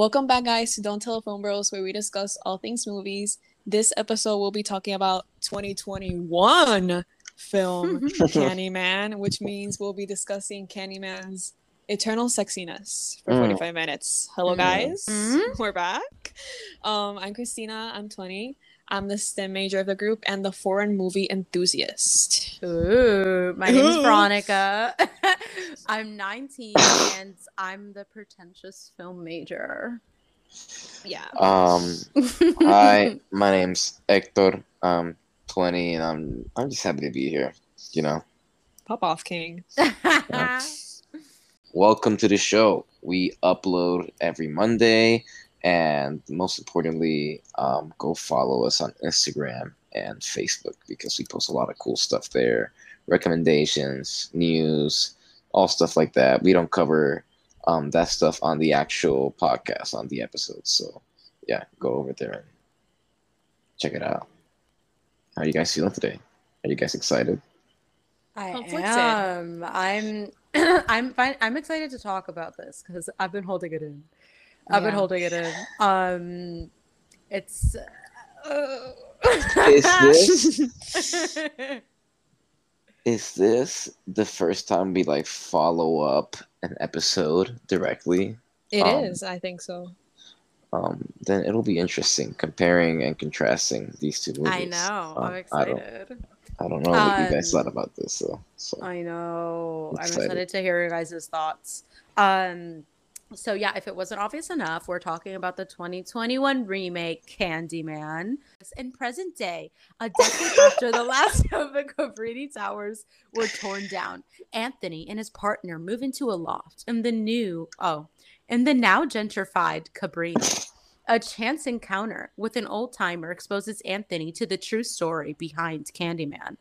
Welcome back, guys, to Don't Tell Phone Bros, where we discuss all things movies. This episode, we'll be talking about 2021 film Candyman, which means we'll be discussing Candyman's eternal sexiness for Mm. 45 minutes. Hello, Mm. guys. Mm. We're back. Um, I'm Christina. I'm 20. I'm the STEM major of the group and the foreign movie enthusiast. Ooh, my name is Veronica. I'm 19 and I'm the pretentious film major. Yeah. Um, hi, my name's Hector. I'm 20, and I'm I'm just happy to be here. You know, Pop off, King. welcome to the show. We upload every Monday, and most importantly, um, go follow us on Instagram and Facebook because we post a lot of cool stuff there, recommendations, news, all stuff like that. We don't cover um, that stuff on the actual podcast on the episodes, so yeah, go over there and check it out. How are you guys feeling today? Are you guys excited? I Conflicted. am. I'm. I'm fine. I'm excited to talk about this because I've been holding it in. I've been holding it in. Um, it's. Uh, Is this is this the first time we like follow up an episode directly? It is. Um, I think so. Um, then it'll be interesting comparing and contrasting these two movies. I know. Um, I'm I don't, excited. I don't know what you guys Um, thought about this, so, so. I know. I'm Excited. excited to hear your guys' thoughts. Um, so yeah, if it wasn't obvious enough, we're talking about the 2021 remake Candyman. In present day, a decade after the last of the Cabrini Towers were torn down, Anthony and his partner move into a loft in the new oh, in the now gentrified Cabrini. A chance encounter with an old timer exposes Anthony to the true story behind Candyman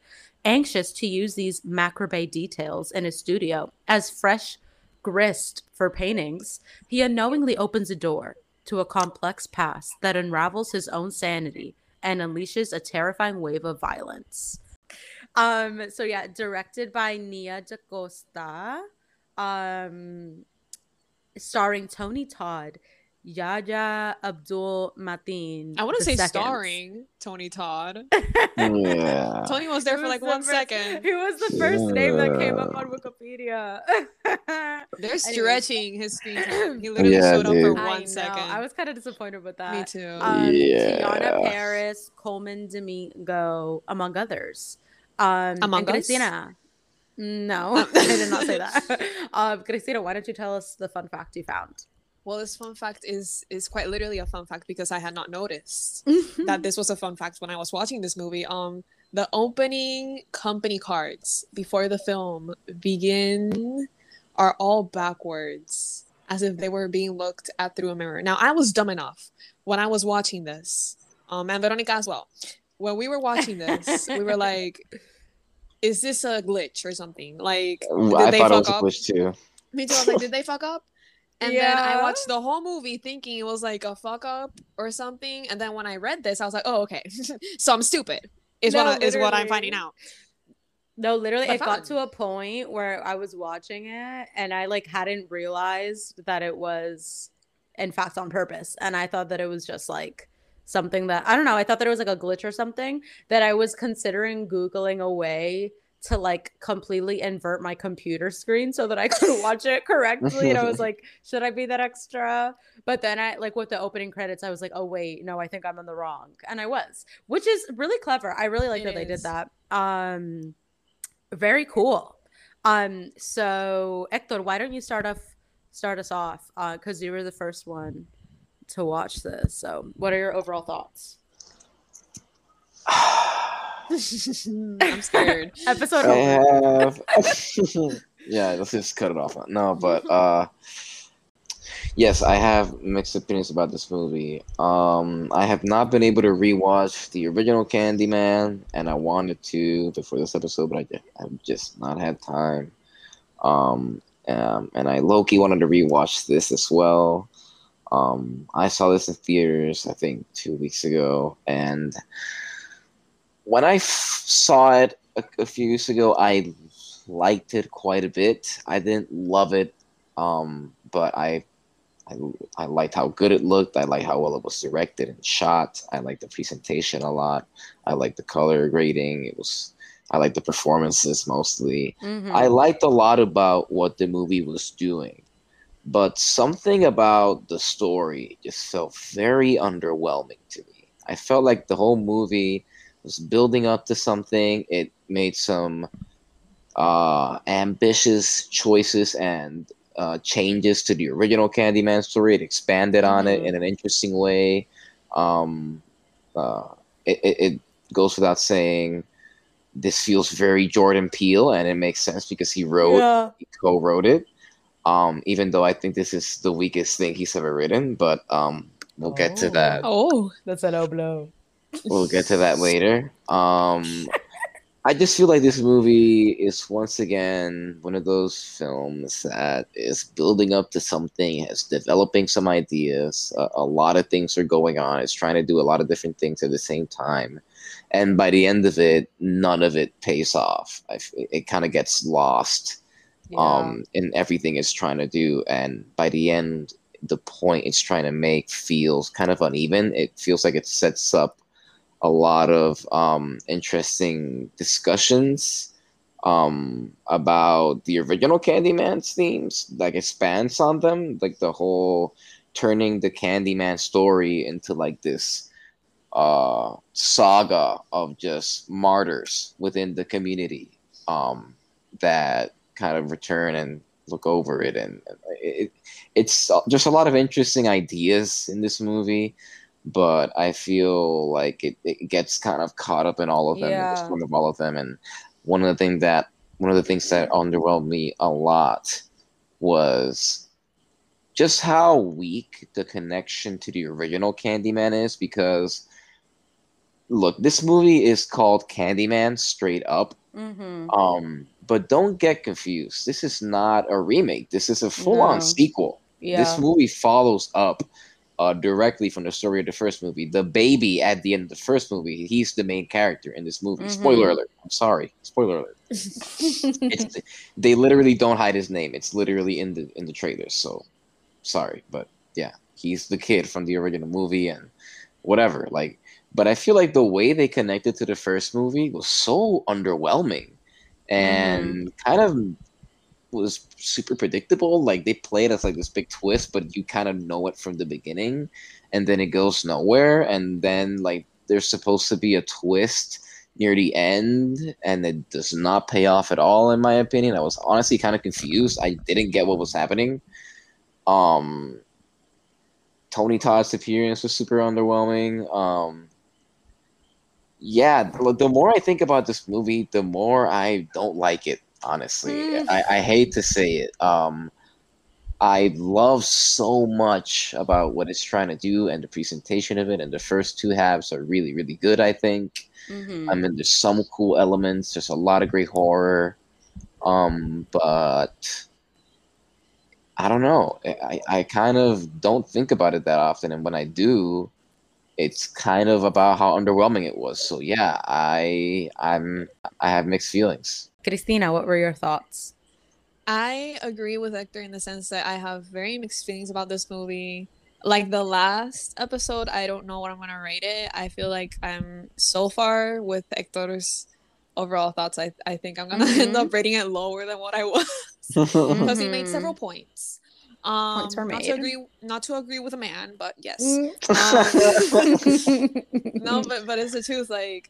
anxious to use these macrame details in his studio as fresh grist for paintings, he unknowingly opens a door to a complex past that unravels his own sanity and unleashes a terrifying wave of violence. Um, so yeah, directed by Nia DaCosta, um, starring Tony Todd, Yahya Abdul Mateen. I want to say second. starring Tony Todd. yeah. Tony was there He for was like the one first- second. He was the first name that came up on Wikipedia. They're Anyways. stretching his screen time. He literally Yeah, showed up for dude. I one know. second. I was kind of disappointed with that. Me too. Um, Yeah. Teyonah Parris, Colman Domingo, among others. Um, Among and Us? Christina. No, I did not say that. um, Christina, why don't you tell us the fun fact you found? Well, this fun fact is is quite literally a fun fact because I had not noticed that this was a fun fact when I was watching this movie. Um, the opening company cards before the film begin are all backwards, as if they were being looked at through a mirror. Now, I was dumb enough when I was watching this, um, and Veronica as well. When we were watching this, we were like, "Is this a glitch or something?" Like, I they thought it fuck was a glitch too. Me too. I was like, did they fuck up? And then I watched the whole movie thinking it was like a fuck up or something. And then when I read this, I was like, oh, okay. so I'm stupid. Is No, what is what I'm finding out. No, literally, But it got to a point where I was watching it and I like hadn't realized that it was, in fact, on purpose. And I thought that it was just like something that I don't know. I thought that it was like a glitch or something that I was considering Googling away way to like completely invert my computer screen so that I could watch it correctly. And I was like, should I be that extra? But then I like with the opening credits, I was like, oh, wait, no, I think I'm in the wrong. And I was, which is really clever. I really like It that they did that. Um, very cool. Um, so Hector, why don't you start off start us off? Uh, because you were the first one to watch this. So what are your overall thoughts? I'm scared. Episode I over. have. yeah, let's just cut it off. No, but uh, yes, I have mixed opinions about this movie. Um, I have not been able to rewatch the original Candyman, and I wanted to before this episode, but I just, I've just not had time. Um, um, and I low key wanted to rewatch this as well. Um, I saw this in theaters, I think, two weeks ago, and when I f- saw it a, a few years ago, I liked it quite a bit. I didn't love it, um, but I I, I liked how good it looked. I liked how well it was directed and shot. I liked the presentation a lot. I liked the color grading. It was I liked the performances mostly. Mhm. I liked a lot about what the movie was doing, but something about the story just felt very underwhelming to me. I felt like the whole movie was building up to something. It made some uh, ambitious choices and uh, changes to the original Candyman story. It expanded on it Mhm. in an interesting way. Um, uh, it, it, it goes without saying this feels very Jordan Peele, and it makes sense because he wrote, Yeah. he co-wrote it. Um, even though I think this is the weakest thing he's ever written, but um, we'll get to Oh. that. Oh, That's a low blow. We'll get to that later. Um, I just feel like this movie is once again one of those films that is building up to something, is developing some ideas. A, a lot of things are going on. It's trying to do a lot of different things at the same time, and by the end of it, none of it pays off. I f it kind of gets lost um, in everything it's trying to do, and by the end, the point it's trying to make feels kind of uneven. It feels like it sets up a lot of um, interesting discussions um, about the original Candyman's themes, like expands on them, like the whole turning the Candyman story into like this uh, saga of just martyrs within the community um, that kind of return and look over it, and it, it's just a lot of interesting ideas in this movie but I feel like it, it gets kind of caught up in all of them, Yeah. in of all of them. And one of the things that one of the things that underwhelmed me a lot was just how weak the connection to the original Candyman is. Because look, this movie is called Candyman straight up. Mm-hmm. Um, but don't get confused. This is not a remake. This is a full-on No. sequel. Yeah. This movie follows up uh, directly from the story of the first movie. The baby at the end of the first movie, he's the main character in this movie. Mhm. Spoiler alert. I'm sorry. Spoiler alert. It's, they literally don't hide his name. It's literally in the in the trailers. So sorry, but yeah, he's the kid from the original movie and whatever. Like, but I feel like the way they connected to the first movie was so underwhelming and kind of was super predictable. Like they play it as like this big twist, but you kind of know it from the beginning, and then it goes nowhere. And then like there's supposed to be a twist near the end, and it does not pay off at all, in my opinion. I was honestly kind of confused. I didn't get what was happening. Um, Tony Todd's appearance was super underwhelming. Um, yeah, the more I think about this movie, the more I don't like it. Honestly, Mm. I, I hate to say it. Um, I love so much about what it's trying to do and the presentation of it, and the first two halves are really, really good. I think. Mhm. I mean, there's some cool elements. There's a lot of great horror, um, but I don't know. I, I kind of don't think about it that often, and when I do, it's kind of about how underwhelming it was. So yeah, I I'm I have mixed feelings. Christina, what were your thoughts? I agree with Hector in the sense that I have very mixed feelings about this movie. Like the last episode, I don't know what I'm gonna rate it. I feel like I'm so far with Hector's overall thoughts. I I think I'm gonna end Mhm. up rating it lower than what I was because he made Mhm. several points. Um, Points were Not to agree, not to agree with a man, but yes. Mm. no, but but it's the truth. Like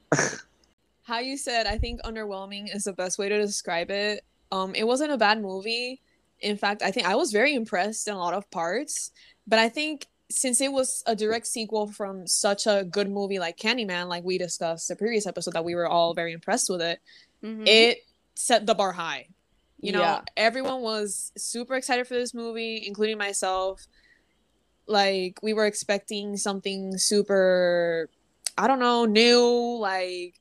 how you said, I think underwhelming is the best way to describe it. Um, it wasn't a bad movie. In fact, I think I was very impressed in a lot of parts. But I think since it was a direct sequel from such a good movie like Candyman, like we discussed the previous episode, that we were all very impressed with it. Mhm. It set the bar high. You know, Yeah. everyone was super excited for this movie, including myself. Like we were expecting something super, I don't know, new. Like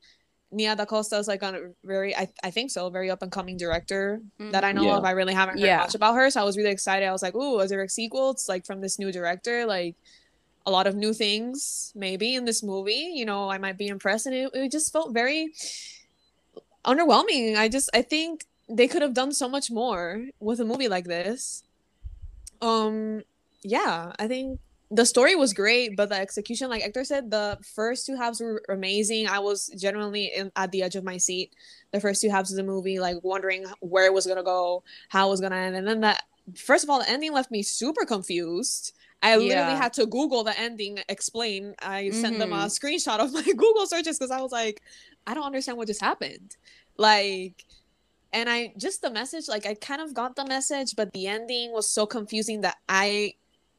Nia DaCosta is like on a very, I, I think so, very up and coming director that I know mm-hmm. Yeah. of. I really haven't heard Yeah. much about her, so I was really excited. I was like, "Ooh, is there a sequel! It's like from this new director, like a lot of new things maybe in this movie. You know, I might be impressed." And it, it just felt very underwhelming. I just, I think they could have done so much more with a movie like this. Um, yeah, I think the story was great, but the execution, like Hector said, the first two halves were amazing. I was genuinely in, at the edge of my seat the first two halves of the movie, like wondering where it was gonna go, how it was gonna end, and then that. First of all, the ending left me super confused. I literally had to Google the ending, explain. I sent them a Mhm. screenshot of my Google searches because I was like, I don't understand what just happened. Like, and I just the message, like I kind of got the message, but the ending was so confusing that I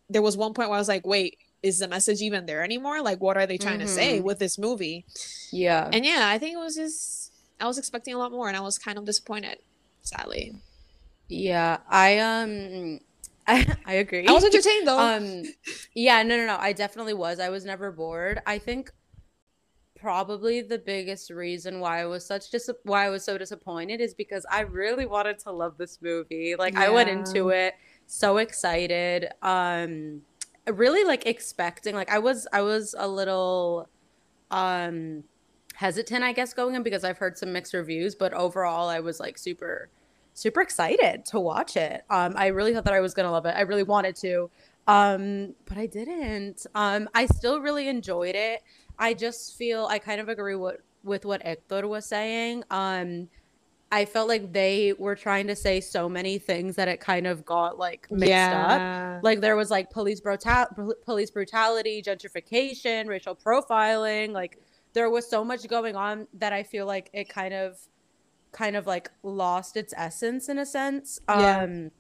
there was one point where I was like, wait, is the message even there anymore? Like, what are they trying to say Mhm. with this movie? Yeah. And yeah, I think it was just I was expecting a lot more, and I was kind of disappointed. Sadly, Yeah. I um I, I agree. I was entertained though. um yeah no no no i definitely was i was never bored i think probably the biggest reason why i was such dis- why i was so disappointed is because i really wanted to love this movie. Like i went into it so excited um really like expecting like i was i was a little um hesitant i guess going in because i've heard some mixed reviews but overall i was like super super excited to watch it. Um i really thought that i was gonna love it. I really wanted to. Um but i didn't. Um i still really enjoyed it i just feel i kind of agree what with what hector was saying. Um i felt like they were trying to say so many things that it kind of got like mixed up. Like there was like police brutal police brutality gentrification racial profiling like there was so much going on that i feel like it kind of kind of like lost its essence in a sense. Yeah. um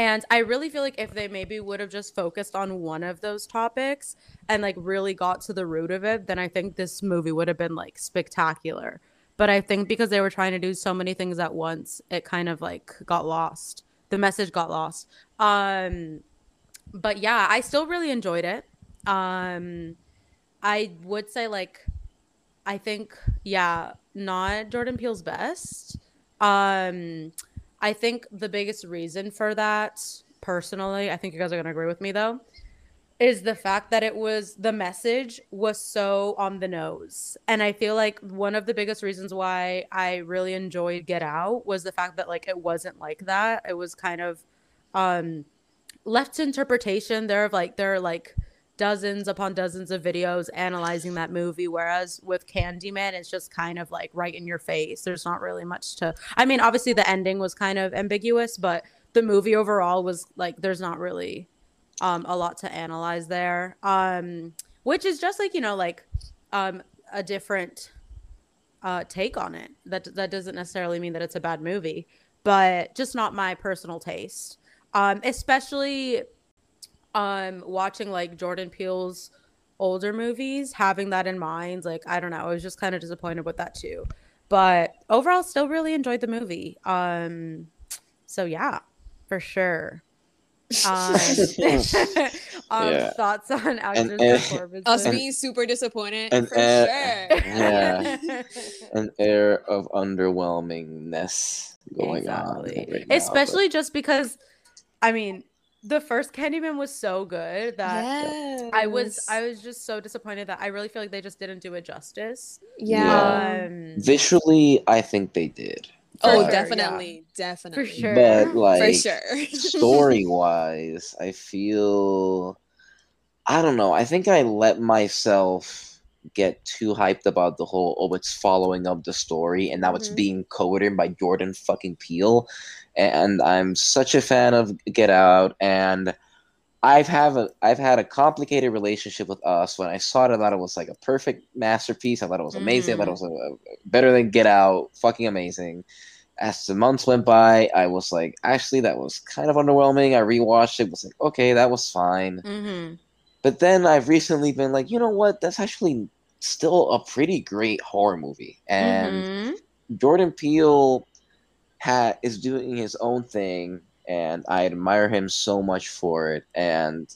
and i really feel like if they maybe would have just focused on one of those topics and like really got to the root of it then i think this movie would have been like spectacular. But i think because they were trying to do so many things at once it kind of like got lost. The message got lost. Um but yeah i still really enjoyed it. Um i would say like i think yeah not jordan peele's best. Um i think the biggest reason for that personally i think you guys are going to agree with me though is the fact that it was the message was so on the nose. And i feel like one of the biggest reasons why i really enjoyed get out was the fact that like it wasn't like that. It was kind of um left to interpretation. There of like there are like dozens upon dozens of videos analyzing that movie whereas with candyman it's just kind of like right in your face. There's not really much to i mean obviously the ending was kind of ambiguous but the movie overall was like there's not really um a lot to analyze there. Um which is just like you know like um a different uh take on it. That that doesn't necessarily mean that it's a bad movie but just not my personal taste. Um especially um watching like jordan peele's older movies having that in mind like i don't know i was just kind of disappointed with that too but overall still really enjoyed the movie um so yeah for sure um, um Yeah. thoughts on actors and- performances Us And- being super disappointed and- for and- sure. Yeah. An air of underwhelmingness going on. right now, but- especially just because i mean the first candyman was so good that yes. I was I was just so disappointed that I really feel like they just didn't do it justice. yeah. Um, Visually, I think they did. oh, sure, but- definitely, For sure. But for like sure. story wise, I feel I don't know. I think I let myself get too hyped about the whole oh it's following up the story and now it's Mhm. being co-written by Jordan fucking Peele and I'm such a fan of Get Out and I've have a I've had a complicated relationship with Us. When I saw it, I thought it was like a perfect masterpiece. I thought it was amazing. I thought it was uh better than Get Out. Fucking amazing. As the months went by, I was like, actually, that was kind of underwhelming. I rewatched it. Was like, okay, that was fine. mhm. But then I've recently been like, you know what? That's actually still a pretty great horror movie. And Mhm. Jordan Peele ha- is doing his own thing, and I admire him so much for it. And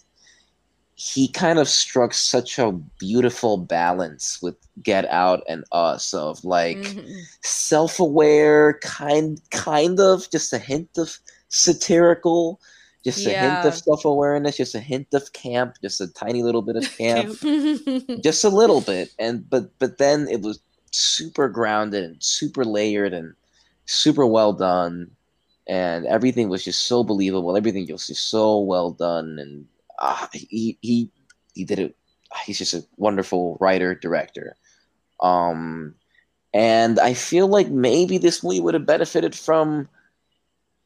he kind of struck such a beautiful balance with Get Out and Us of like Mhm. self-aware, kind kind of just a hint of satirical, just a hint of self-awareness, just a hint of camp, just a tiny little bit of camp Mm-hmm. just a little bit and but but then it was super grounded and super layered and super well done and everything was just so believable everything was just so well done and uh, he he he did it. He's just a wonderful writer director. Um, and I feel like maybe this movie would have benefited from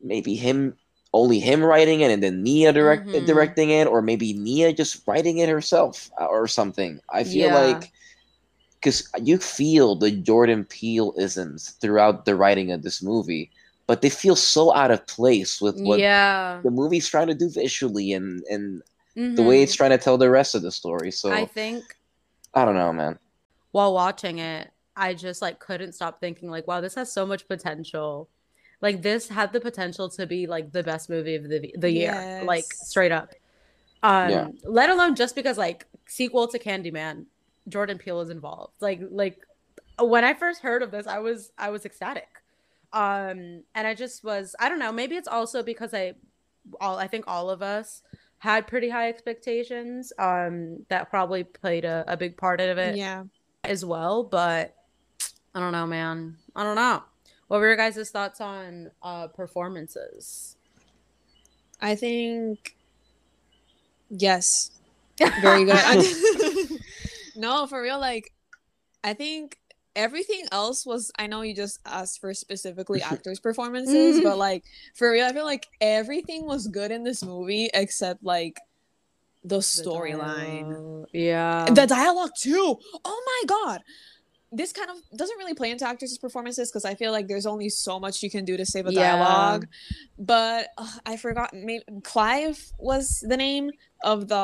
maybe him only him writing it and then Nia direct Mhm. directing it, or maybe Nia just writing it herself uh, or something. I feel Yeah. like because you feel the Jordan Peele isms throughout the writing of this movie, but they feel so out of place with what yeah. the movie's trying to do visually and and the way it's trying to tell the rest of the story. So I think I, don't know, man. while watching it, I just like couldn't stop thinking like, wow, this has so much potential. Like this had the potential to be like the best movie of the the year, like straight up. Um, Yeah. let alone just because like sequel to Candyman, Jordan Peele is involved. Like like when I first heard of this, I was I was ecstatic. Um, and I just was I don't know, maybe it's also because I all I think all of us had pretty high expectations. Um, that probably played a, a big part of it Yeah. as well, but I don't know, man. I don't know. What were your guys' thoughts on uh performances? I think yes. Very good. No, for real, like I think everything else was I know you just asked for specifically actors' performances, but like for real, I feel like everything was good in this movie except like the The storyline. Yeah. The dialogue too. Oh my god. This kind of doesn't really play into actors' performances because I feel like there's only so much you can do to save a Yeah. dialogue. But uh, I forgot. Maybe Clive was the name of the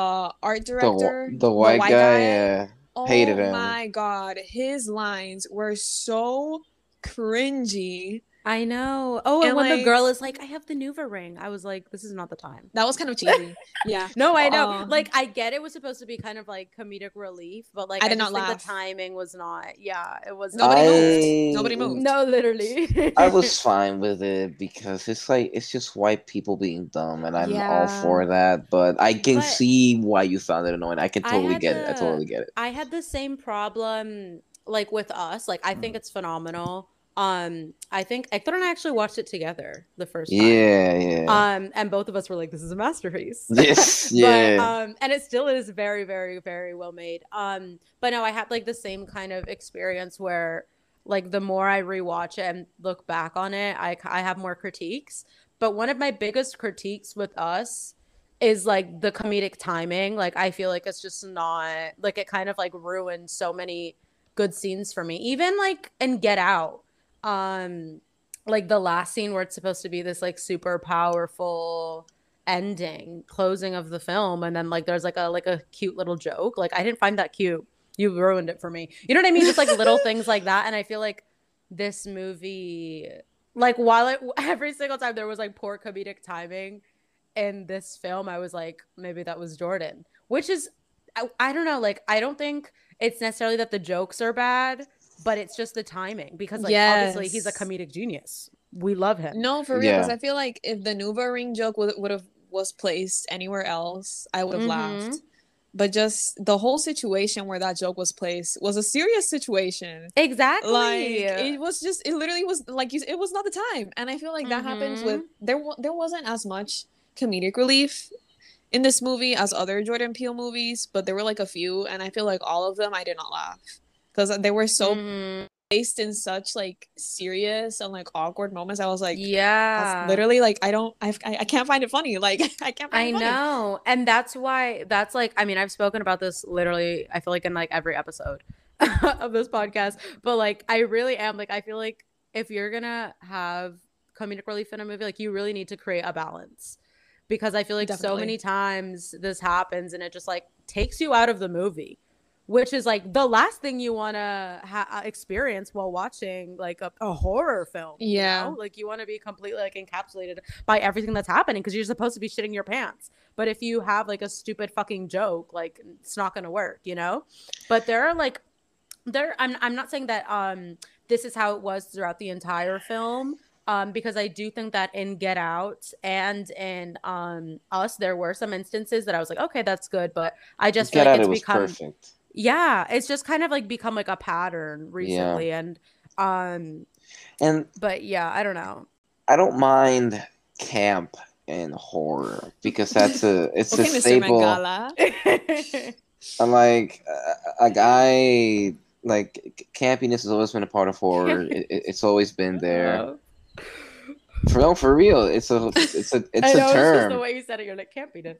art The, director. the white guy, yeah. Oh hated him. my god, his lines were so cringy. I know. Oh, and, And, when the girl is like, I have the Nuva ring, I was like, this is not the time. That was kind of cheesy. yeah. No, I know. Um, like, I get it was supposed to be kind of like comedic relief, but like, I did just not think laugh. the timing was not. Yeah, it was Nobody not. moved. Nobody moved. No, literally. I was fine with it because it's like it's just white people being dumb, and I'm all for that. But I can But- see why you found it annoying. I can totally had get it. I totally get it. I had the same problem like with us. Like I Mm. think it's phenomenal. Um I think Hector and I actually watched it together the first time. Yeah, yeah. Um and both of us were like this is a masterpiece. yes, But yeah. um and it still is very very very well made. Um but no I had like the same kind of experience where like the more I rewatch it and look back on it, I I have more critiques. But one of my biggest critiques with us is like the comedic timing. Like I feel like it's just not like it kind of like ruined so many good scenes for me. Even like in Get Out. Um like the last scene where it's supposed to be this like super powerful ending, closing of the film and then like there's like a like a cute little joke. Like I didn't find that cute. You ruined it for me. You know what I mean? Just like little things like that and I feel like this movie like while it every single time there was like poor comedic timing in this film i was like maybe that was jordan which is I, I don't know like i don't think it's necessarily that the jokes are bad but it's just the timing because like obviously he's a comedic genius we love him No, for real. Because Yeah. I feel like if the Nuva ring joke would would have was placed anywhere else, I would have Mhm. laughed. But just the whole situation where that joke was placed was a serious situation. exactly Like it was just it literally was like you, it was not the time, and I feel like that happens with Mm-hmm. there. There wasn't as much comedic relief in this movie as other Jordan Peele movies, but there were like a few, and I feel like all of them I did not laugh because they were so Mhm. placed in such like serious and like awkward moments. I was like, yeah literally like I don't I've, I I can't find it funny. Like I can't. Find I it funny. know. And that's why that's like I mean, I've spoken about this literally I feel like in like every episode of this podcast, but like I really am like I feel like if you're going to have comedic relief in a movie, like you really need to create a balance. Because I feel like so many times this happens and it just like takes you out of the movie. Which is like the last thing you want to ha- experience while watching like a, a horror film. you Yeah. know? like you want to be completely like encapsulated by everything that's happening because you're supposed to be shitting your pants. But if you have like a stupid fucking joke, like it's not gonna work, you know. But there are like, there. I'm I'm not saying that um this is how it was throughout the entire film. Um, because I do think that in Get Out and in um Us, there were some instances that I was like, okay, that's good, but I just feel like out, it's it was become perfect. Yeah, it's just kind of like become like a pattern recently, and um, And but yeah, I don't know. I don't mind camp and horror because that's a it's Okay, a Mr. staple. Mangala. I'm like a, a guy like campiness has always been a part of horror. it, it- it's always been there. Oh. For no, for real, it's a it's a it's I a know, It's just term. the way you said it. You're like campiness.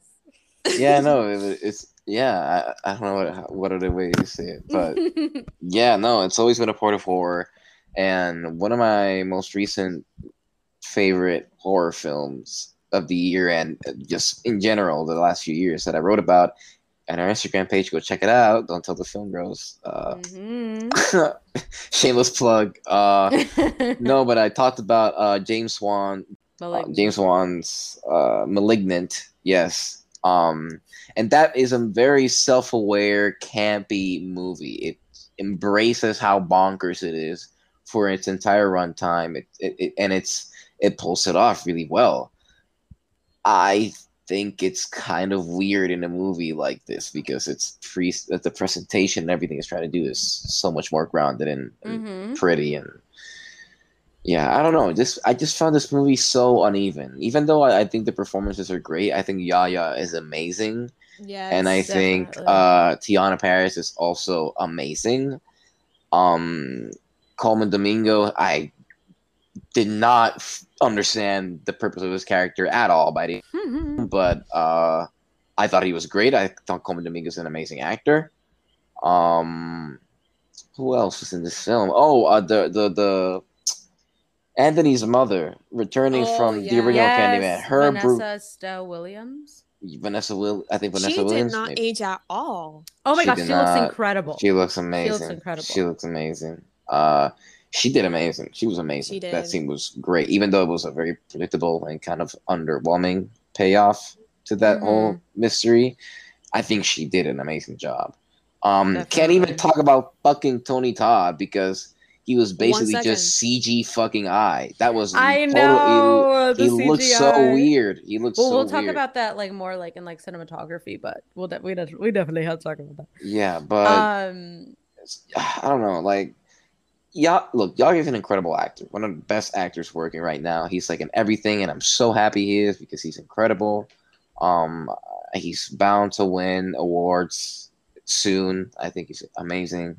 yeah, no, it, it's yeah. I, I don't know what what other way to say it, but yeah, no, it's always been a part of horror. And one of my most recent favorite horror films of the year, and just in general, the last few years that I wrote about and our Instagram page. Go check it out. Don't tell the film girls. Uh, Mhm. shameless plug. Uh, no, but I talked about uh, James Wan uh, James Wan's uh, *Malignant*. Yes, um, and that is a very self-aware, campy movie. It embraces how bonkers it is for its entire runtime. It, it, it and it's it pulls it off really well. I think it's kind of weird in a movie like this because it's pre the presentation and everything it's trying to do is so much more grounded and, and Mhm. pretty and yeah i don't know this i just found this movie so uneven even though i, I think the performances are great i think yahya is amazing Yes. and i think uh teyonah parris is also amazing um colman domingo i did not f- understand the purpose of his character at all by the Mhm. but uh, I thought he was great. I thought Colman Domingo is an amazing actor. Um, who else was in this film? Oh, uh, the the the Anthony's mother returning Oh, from the yeah. original Candyman. Her Vanessa Bru- Estelle Williams. Vanessa Will. I think Vanessa she Williams. did not maybe. age at all. Oh my She gosh, did she looks not- incredible. She looks amazing. incredible. She looks amazing. Uh, she did amazing. She was amazing. She That scene was great, even though it was a very predictable and kind of underwhelming payoff to that Mm-hmm. whole mystery. I think she did an amazing job. Um, can't even talk about fucking Tony Todd because he was basically just CG fucking eye. That was I total- know. He, the he looked so weird. He looked Well, so we'll talk weird. about that like more like in like cinematography, but we'll de- we de- we definitely have to talk about that. yeah, but um, I don't know, like yeah, look, Yahya is an incredible actor, one of the best actors working right now. He's like in everything, and I'm so happy he is because he's incredible. Um, he's bound to win awards soon. I think he's amazing.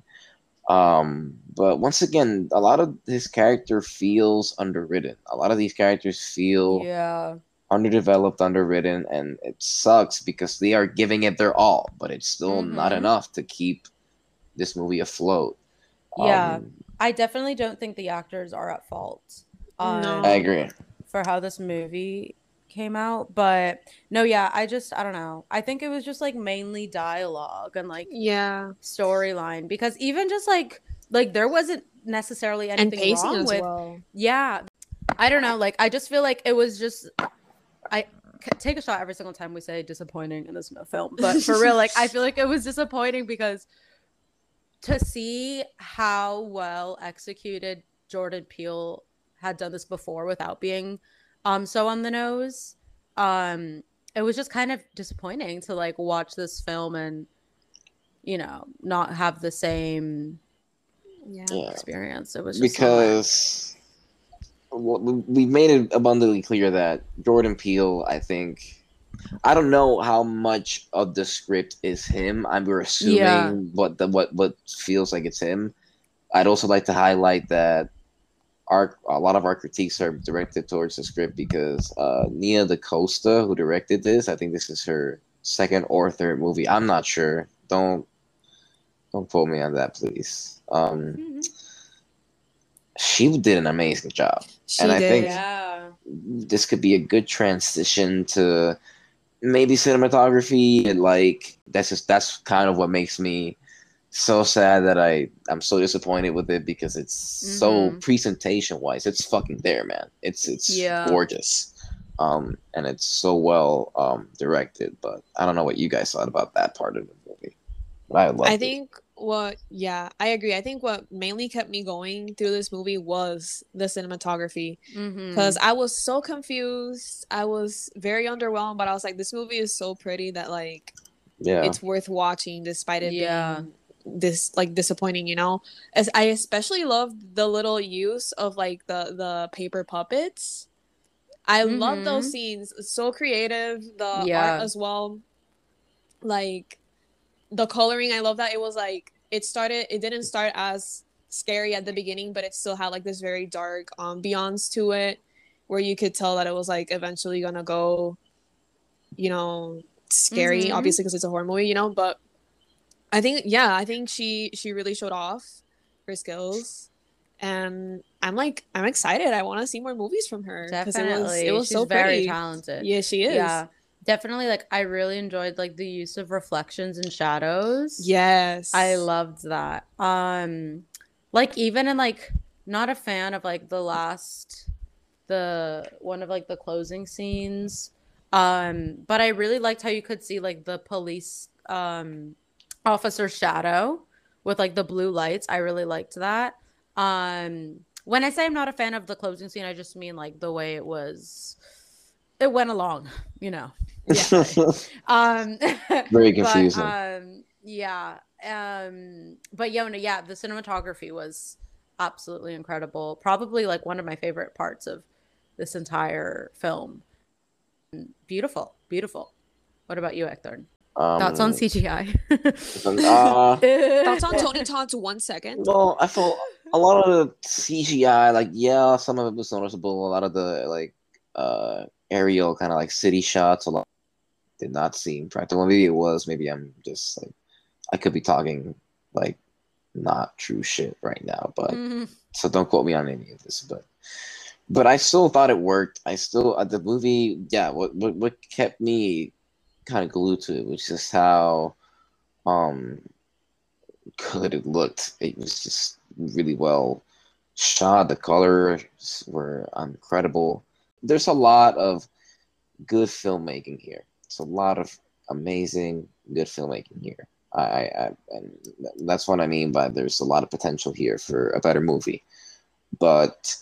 Um, but once again, a lot of his character feels underwritten. A lot of these characters feel yeah, underdeveloped, underwritten, and it sucks because they are giving it their all, but it's still not Mhm. enough to keep this movie afloat. Yeah. Um, I definitely don't think the actors are at fault. Um, No. I agree. for how this movie came out, but no, yeah, I just I don't know. I think it was just like mainly dialogue and like Yeah. storyline because even just like like there wasn't necessarily anything wrong with well. yeah i don't know like i just feel like it was just I take a shot every single time we say disappointing in this film but for real like i feel like it was disappointing because to see how well executed jordan peele had done this before without being um so on the nose um it was just kind of disappointing to like watch this film and you know not have the same Yeah. Yeah. experience it was just not- because well, we- we made it abundantly clear that Jordan Peele, I think, I don't know how much of the script is him. I'm we're assuming Yeah. what the what what feels like it's him. I'd also like to highlight that our a lot of our critiques are directed towards the script because uh, Nia DaCosta, who directed this, I think this is her second or third movie. I'm not sure. Don't don't quote me on that, please. Um, Mhm. she did an amazing job. She And I did. think- yeah This could be a good transition to maybe cinematography. And like that's just that's kind of what makes me so sad that I I'm so disappointed with it because it's so Mhm. presentation wise, it's fucking there, man. It's it's Yeah. gorgeous. Um, and it's so well um directed. But I don't know what you guys thought about that part of the movie. But I love I think what yeah, I agree. I think what mainly kept me going through this movie was the cinematography because I was so confused. I was very underwhelmed, but I was like, this movie is so pretty that like yeah. it's worth watching despite it Yeah. being this like disappointing, you know? As I especially love the little use of like the the paper puppets. I love Mhm. those scenes. So creative. The Yeah. art as well. Like the coloring, I love that. It was like it started. It didn't start as scary at the beginning, but it still had like this very dark ambiance to it, where you could tell that it was like eventually gonna go, you know, scary. Mhm. Obviously, because it's a horror movie, you know. But I think, yeah, I think she she really showed off her skills, and I'm like I'm excited. I want to see more movies from her because it was Definitely. it was She's so very pretty. talented. Yeah, she is. Yeah. Definitely like I really enjoyed like the use of reflections and shadows. Yes. I loved that. Um like even in like not a fan of like the last the one of like the closing scenes. Um but I really liked how you could see like the police um officer shadow with like the blue lights. I really liked that. Um when I say I'm not a fan of the closing scene, I just mean like the way it was it went along, you know. Um Very but, confusing. um, yeah. Um, but Yona, yeah, the cinematography was absolutely incredible. Probably like one of my favorite parts of this entire film. Beautiful, beautiful. What about you, Hector? Um, Thoughts on CGI? uh, Thoughts on Tony Todd's one second? Well, I felt a lot of the CGI, like yeah, some of it was noticeable. A lot of the like uh aerial kind of like city shots, a lot did not seem practical. Maybe it was. Maybe I'm just like I could be talking like not true shit right now, but Mhm. so don't quote me on any of this. But but I still thought it worked. I still uh, the movie, yeah. What what what kept me kind of glued to it which is how um good it looked. It was just really well shot. The colors were incredible. There's a lot of good filmmaking here. It's a lot of amazing good filmmaking here. I, I, and that's what I mean by there's a lot of potential here for a better movie. But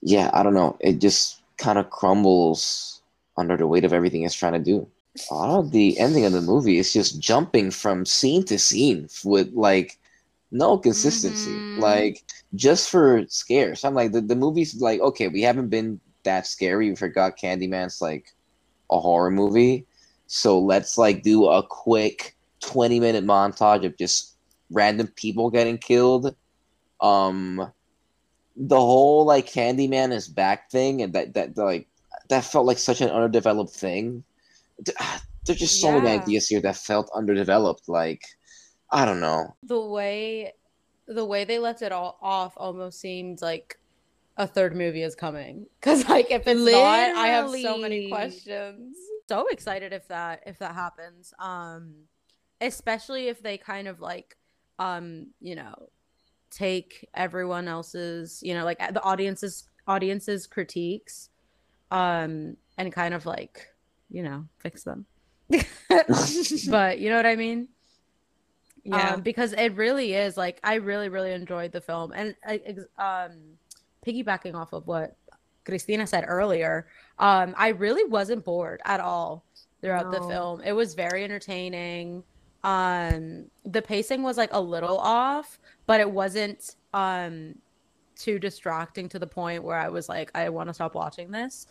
yeah, I don't know. It just kind of crumbles under the weight of everything it's trying to do. A lot of the ending of the movie is just jumping from scene to scene with like no consistency. Mhm. Like just for scares. I'm like the, the movie's like, okay, we haven't been that scary. We forgot Candyman's like a horror movie. So let's like do a quick 20 minute montage of just random people getting killed. Um the whole like Candyman is back thing and that that like that felt like such an underdeveloped thing. Th- There's just so many ideas here that felt underdeveloped. Like I don't know. the way the way they left it all off almost seemed like a third movie is coming because like if it's not i have so many questions so excited if that if that happens um especially if they kind of like um you know take everyone else's you know like the audience's audience's critiques um and kind of like you know fix them. But you know what i mean? Yeah. um, because it really is like I really really enjoyed the film. And uh, um piggybacking off of what Christina said earlier um I really wasn't bored at all throughout the film. It was very entertaining. Um the pacing was like a little off but it wasn't um too distracting to the point where I was like I want to stop watching this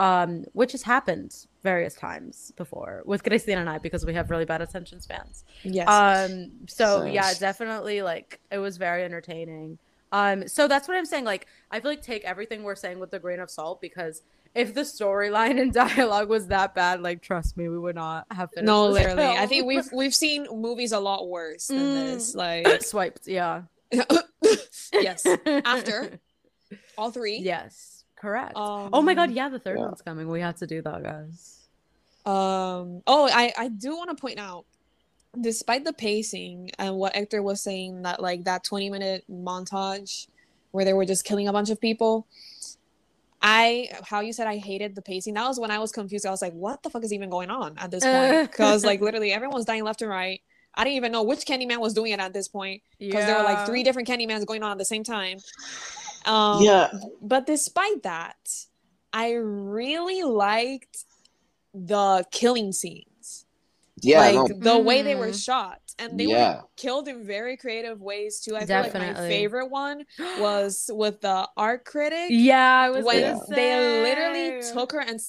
um which has happened various times before with Christina and I because we have really bad attention spans yes. um so yeah definitely like it was very entertaining um so that's what i'm saying like i feel like take everything we're saying with a grain of salt because if the storyline and dialogue was that bad like trust me we would not have finished no, literally. I think we've we've seen movies a lot worse than Mm. this. Like swiped yeah yes. After all three. yes correct oh my god Um, yeah the third yeah. one's coming we have to do that guys Um. Oh, I I do want to point out, despite the pacing and what Hector was saying, that like that twenty minute montage where they were just killing a bunch of people. I how you said I hated the pacing. That was when I was confused. I was like, what the fuck is even going on at this point? Because like literally everyone's dying left and right. I didn't even know which Candyman was doing it at this point because there were like three different Candymans going on at the same time. Um, yeah. but despite that, I really liked the killing scenes. Yeah, like no, the way they were Mhm. shot, and they were killed in very creative ways too. I feel like my favorite one was with the art critic. Yeah, I was when gonna they literally took her and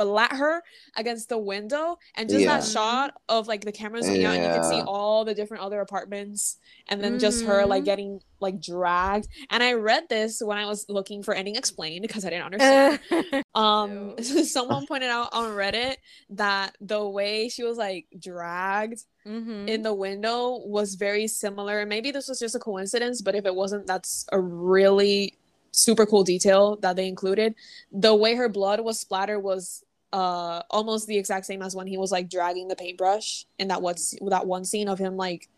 splat her against the window and just that shot of like the cameras zooming out and you can see all the different other apartments and then just her like Mhm. getting like dragged and i read this when i was looking for ending explained because i didn't understand um someone pointed out on reddit that the way she was like dragged Mhm. in the window was very similar. Maybe this was just a coincidence, but if it wasn't, that's a really super cool detail that they included. The way her blood was splattered was uh almost the exact same as when he was like dragging the paintbrush in that one that one scene of him like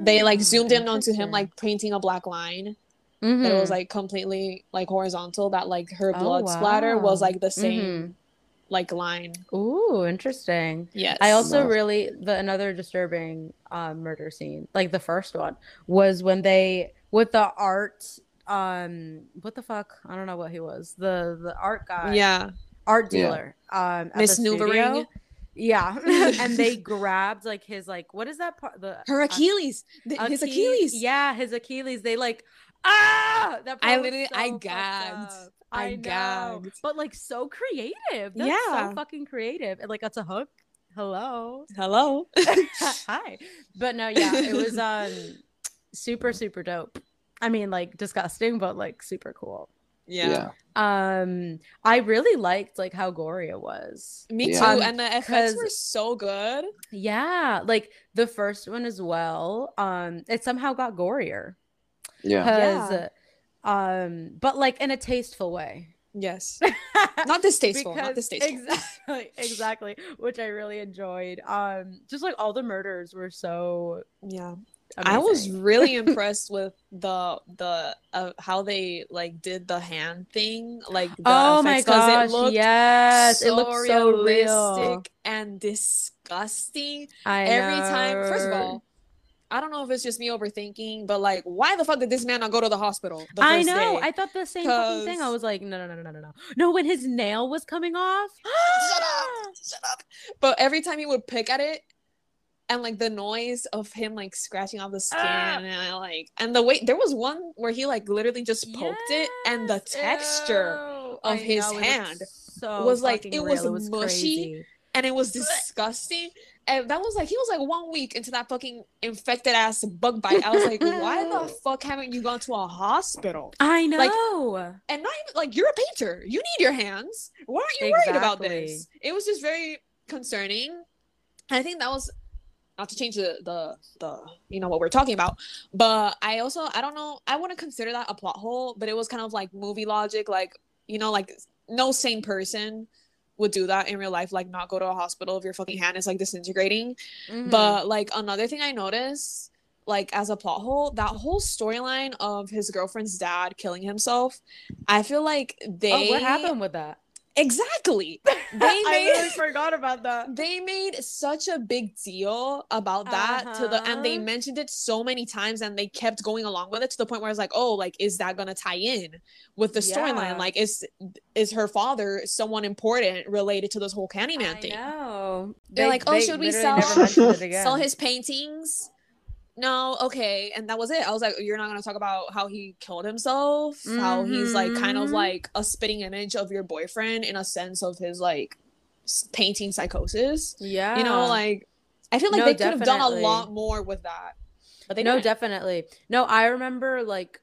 they like Ah, zoomed in onto him like painting a black line that it was Mhm. like completely like horizontal that like her Oh, blood splatter was like the same Mhm. like line Ooh, interesting. yes I also Nice. really the another disturbing um murder scene, like the first one, was when they with the art um what the fuck? I don't know what he was. The the art guy. yeah Art Yeah. dealer. Um at Miss the Yeah. and they grabbed like his like what is that part the her uh, achilles th- his Achi- achilles Yeah, his Achilles. They like ah that I literally- I so fucked gagged. up. I I, know. gagged. But like so creative. That's Yeah. so fucking creative. And like that's a hook. Hello. hello Hi. But no, yeah, it was um super, super dope. I mean, like disgusting, but like super cool. yeah, Um, I really liked like how gory it was. Me Yeah. too. Um, and the effects 'cause- were so good. Yeah, like the first one as well. Um, it somehow got gorier. yeah, because um but like in a tasteful way Yes. Not distasteful. not distasteful. exactly exactly which i really enjoyed um just like all the murders were so Yeah. I was really impressed with the the uh, how they like did the hand thing, like the oh my effects, 'cause gosh it looked yes it looked so real realistic and disgusting I every time. First of all, I don't know if it's just me overthinking, but like, why the fuck did this man not go to the hospital? The I know. day? I thought the same fucking thing. I was like, no, no, no, no, no, no, no. No, when his nail was coming off. shut up shut up but every time he would pick at it and like the noise of him like scratching off the skin Ah. and I, like and the way there was one where he like literally just poked it and the texture ew. of I his know, it hand so was, like, fucking it was mushy. crazy. and it was disgusting and that was like he was like one week into that fucking infected ass bug bite i was like why the fuck haven't you gone to a hospital I know. Like, and not even like you're a painter you need your hands why aren't you worried about this it was just very concerning and i think that was not to change the the the you know what we're talking about but i also i don't know i wouldn't consider that a plot hole but it was kind of like movie logic like you know like no sane person would do that in real life like not go to a hospital if your fucking hand is like disintegrating Mhm. but like another thing I noticed, like as a plot hole, that whole storyline of his girlfriend's dad killing himself, I feel like they oh, what happened with that? Exactly. They I made really forgot about that. they made such a big deal about that to the and they Uh-huh. mentioned it so many times and they kept going along with it to the point where I was like, oh, like is that gonna tie in with the Yeah. storyline? Like is is her father someone important related to this whole Candyman I thing? know. They're like, "Oh, should we sell- never mentioned it again. sell his paintings no okay and that was it i was like you're not going to talk about how he killed himself how he's like kind of Mhm. like a spitting image of your boyfriend in a sense of his like painting psychosis Yeah. you know like i feel like No, they could have done a lot more with that but they no, didn't. definitely. No, I remember like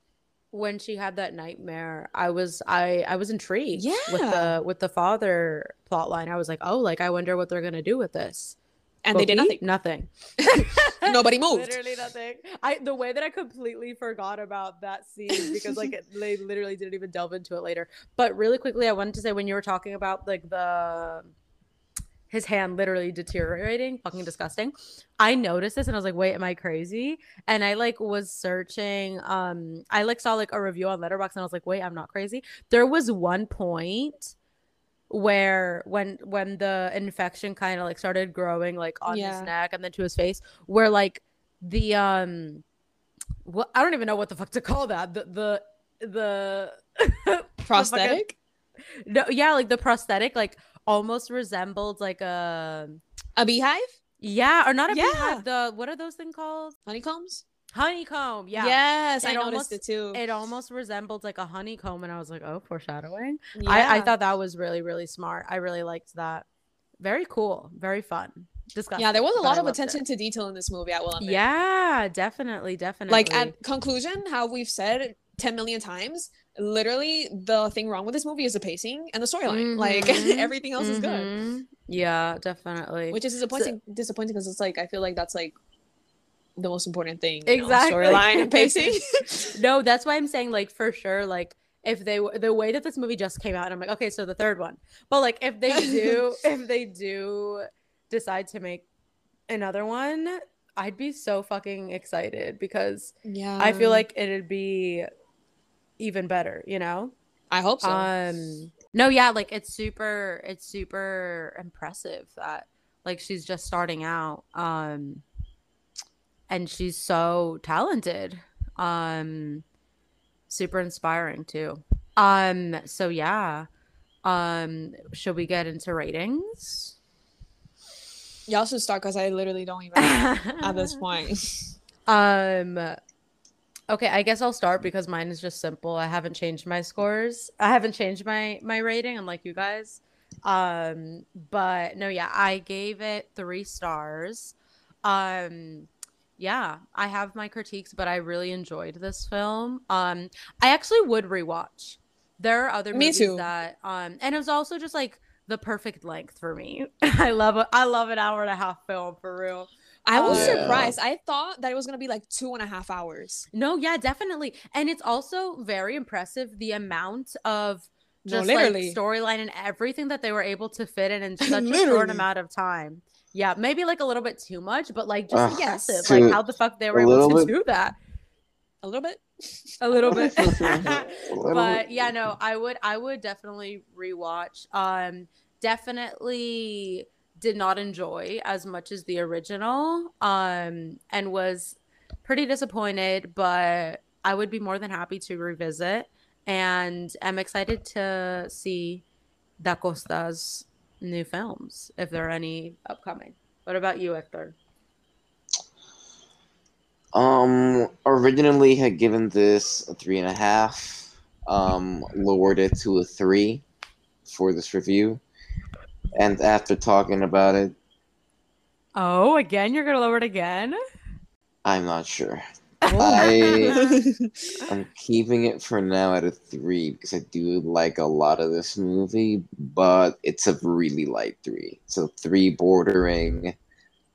when she had that nightmare, I was I I was intrigued yeah. with the with the father plot line. I was like, oh, like I wonder what they're gonna do with this. And they did nothing Nothing. Nobody moved. Literally nothing. I the way that I completely forgot about that scene because like it, they literally didn't even delve into it later. But really quickly, I wanted to say when you were talking about like the his hand literally deteriorating, fucking disgusting. I noticed this and I was like, wait, am I crazy? And I like was searching. Um, I like saw like a review on Letterboxd and I was like, wait, I'm not crazy. There was one point where when when the infection kind of like started growing like on Yeah. his neck and then to his face where like the um what I don't even know what the fuck to call that the the the prosthetic no yeah like the prosthetic like almost resembled like a a beehive Yeah, or not a Yeah. beehive. The what are those things called? Honeycombs? Honeycomb. Yeah. Yes, I It noticed almost- it too. It almost resembled like a honeycomb, and I was like, "Oh, foreshadowing." yeah. I, I thought that was really, really smart. I really liked that. Very cool. Very fun. Disgusting. yeah, there was a lot of loved it. attention to detail in this movie. I will admit. Yeah, definitely, definitely. like at conclusion how we've said 10 million times literally the thing wrong with this movie is the pacing and the storyline like Mhm. everything else is good Mhm. Yeah, definitely. which is disappointing disappointing because it's like i feel like that's like the most important thing Exactly. storyline and pacing no, that's why I'm saying like for sure, like if they the way that this movie just came out, I'm like, okay, so the third one. But like if they do, if they do decide to make another one, I'd be so fucking excited because yeah I feel like it'd be even better, you know? i hope so Um no, yeah, like it's super it's super impressive that like she's just starting out. Um and she's so talented. Um super inspiring too. Um so yeah. Um should we get into ratings? y'all should start because i literally don't even at this point Um okay, I guess I'll start because mine is just simple. I haven't changed my scores. I haven't changed my my rating unlike you guys. Um but no, yeah, I gave it 3 stars. Um yeah, I have my critiques, but I really enjoyed this film. Um I actually would rewatch. There are other Me movies too. that um and it was also just like the perfect length for me. I love a, I love an hour and a half film for real. i was Yeah. surprised i thought that it was gonna be like two and a half hours No, yeah, definitely. And it's also very impressive the amount of No, just like storyline and everything that they were able to fit in in such a short amount of time. Yeah, maybe like a little bit too much, but like just impressive. too- Like how the fuck they were able to bit. do that. a little bit A little bit. A little but bit. yeah, no, I would I would definitely rewatch. Um definitely did not enjoy as much as the original. Um and was pretty disappointed, but I would be more than happy to revisit. And I'm excited to see DaCosta's new films, if there are any upcoming. What about you, Hector? Um, originally had given this a three and a half. Um, lowered it to a three for this review, and after talking about it, Oh, again, you're gonna lower it again? I'm not sure. I I'm keeping it for now at a three because I do like a lot of this movie, but it's a really light three. So three bordering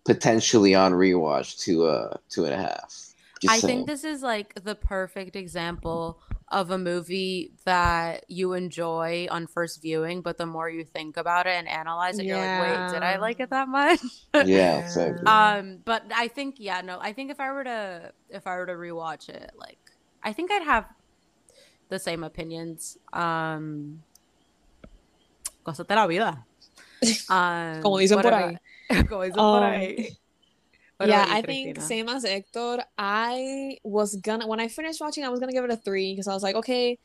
potentially on rewatch to a two and a half. Just I saying. think this is like the perfect example of a movie that you enjoy on first viewing, but the more you think about it and analyze it, you're like, wait, did I like it that much? yeah, exactly. um, but I think, yeah, no, I think if I were to if I were to rewatch it, like I think I'd have the same opinions. Um Cosas de la vida. Um, Como dicen por about- Como dicen por Um, ahí. What yeah, I think same as Hector. I was gonna when I finished watching, I was gonna give it a three because I was like, okay,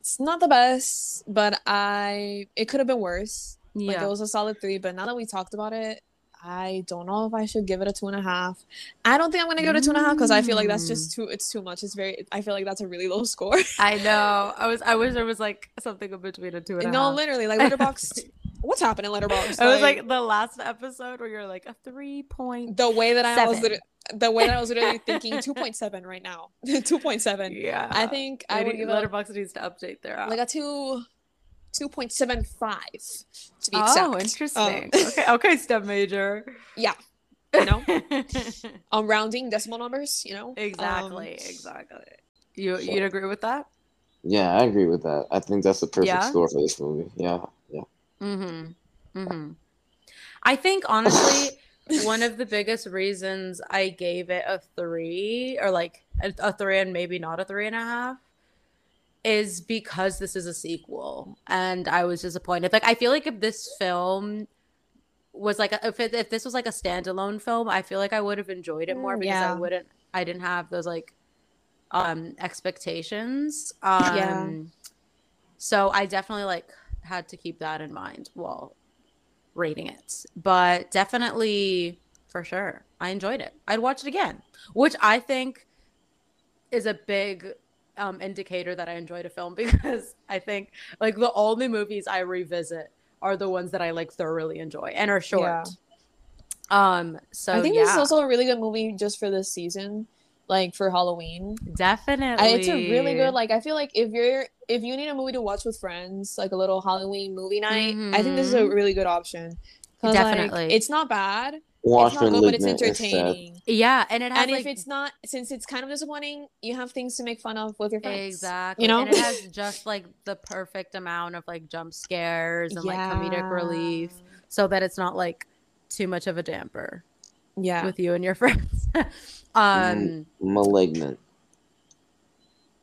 it's not the best, but I it could have been worse. Like Yeah. it was a solid three, but now that we talked about it, I don't know if I should give it a two and a half. I don't think I'm gonna give it a two and a half because I feel like that's Mm. just too. It's too much. It's very. I feel like that's a really low score. I know. I was. I wish there was like something in between a two and a half. no, literally, like Letterboxd. What's happening, Letterboxd? It was like the last episode where you're like a three point. the way that I was the way that I was literally thinking two point seven right now. two point seven. Yeah, I think I would give it a- Letterboxd needs to update their app. like a two. 2.75 to be exact. oh, exact. interesting. Um, okay, okay, step major. Yeah, you know, um, rounding decimal numbers, you know. exactly, Um, exactly. You you'd agree with that? yeah, I agree with that. I think that's the perfect Yeah? score for this movie. Yeah, yeah. Mm-hmm. Mm-hmm. I think honestly, one of the biggest reasons I gave it a three or like a, a three and maybe not a three and a half is because this is a sequel and I was disappointed. Like I feel like if this film was like a, if it, if this was like a standalone film, I feel like I would have enjoyed it more Mm, because I wouldn't I didn't have those like um expectations. Um Yeah. so I definitely like had to keep that in mind while rating it. But definitely for sure. I enjoyed it. I'd watch it again, which I think is a big um, indicator that I enjoyed a film because I think like the only movies I revisit are the ones that I like thoroughly enjoy and are short. Yeah. Um, so I think yeah, this is also a really good movie just for this season, like for Halloween. definitely I, it's a really good like. I feel like if you're if you need a movie to watch with friends, like a little Halloween movie night, I think this is a Mhm. really good option. 'Cause, like, Definitely. it's not bad. Watch it's not good, but it's Malignant instead. entertaining. yeah, and it has And like if it's not, since it's kind of disappointing, you have things to make fun of with your friends. exactly, You know, and it has just like the perfect amount of like jump scares and like comedic relief, so that it's not like too much of a damper Yeah. with you and your friends. um, Malignant.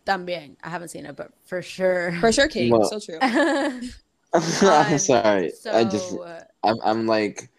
también. I haven't seen it, but for sure. For sure, Kate. Well- so true. I'm sorry. So, I just I'm I'm like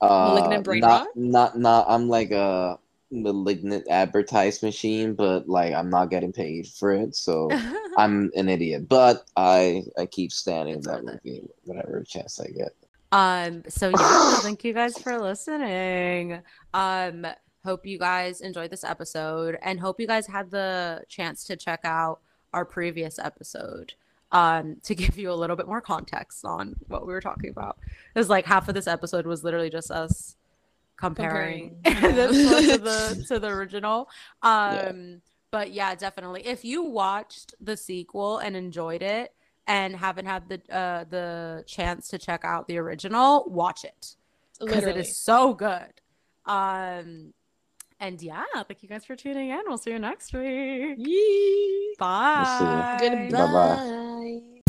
uh Malignant brain not, rot? not not I'm like a malignant advertise machine, but like I'm not getting paid for it, so I'm an idiot. But I I keep standing It's that movie whatever chance I get. Um, so yeah, thank you guys for listening. Um, hope you guys enjoyed this episode and hope you guys had the chance to check out our previous episode. Um, to give you a little bit more context on what we were talking about. Because like half of this episode was literally just us comparing, Comparing. this to the to the original. Um Yeah. but yeah, definitely. If you watched the sequel and enjoyed it and haven't had the uh the chance to check out the original, watch it because it is so good. Um and yeah, thank you guys for tuning in. We'll see you next week. Yee. Bye. Goodbye. Goodbye.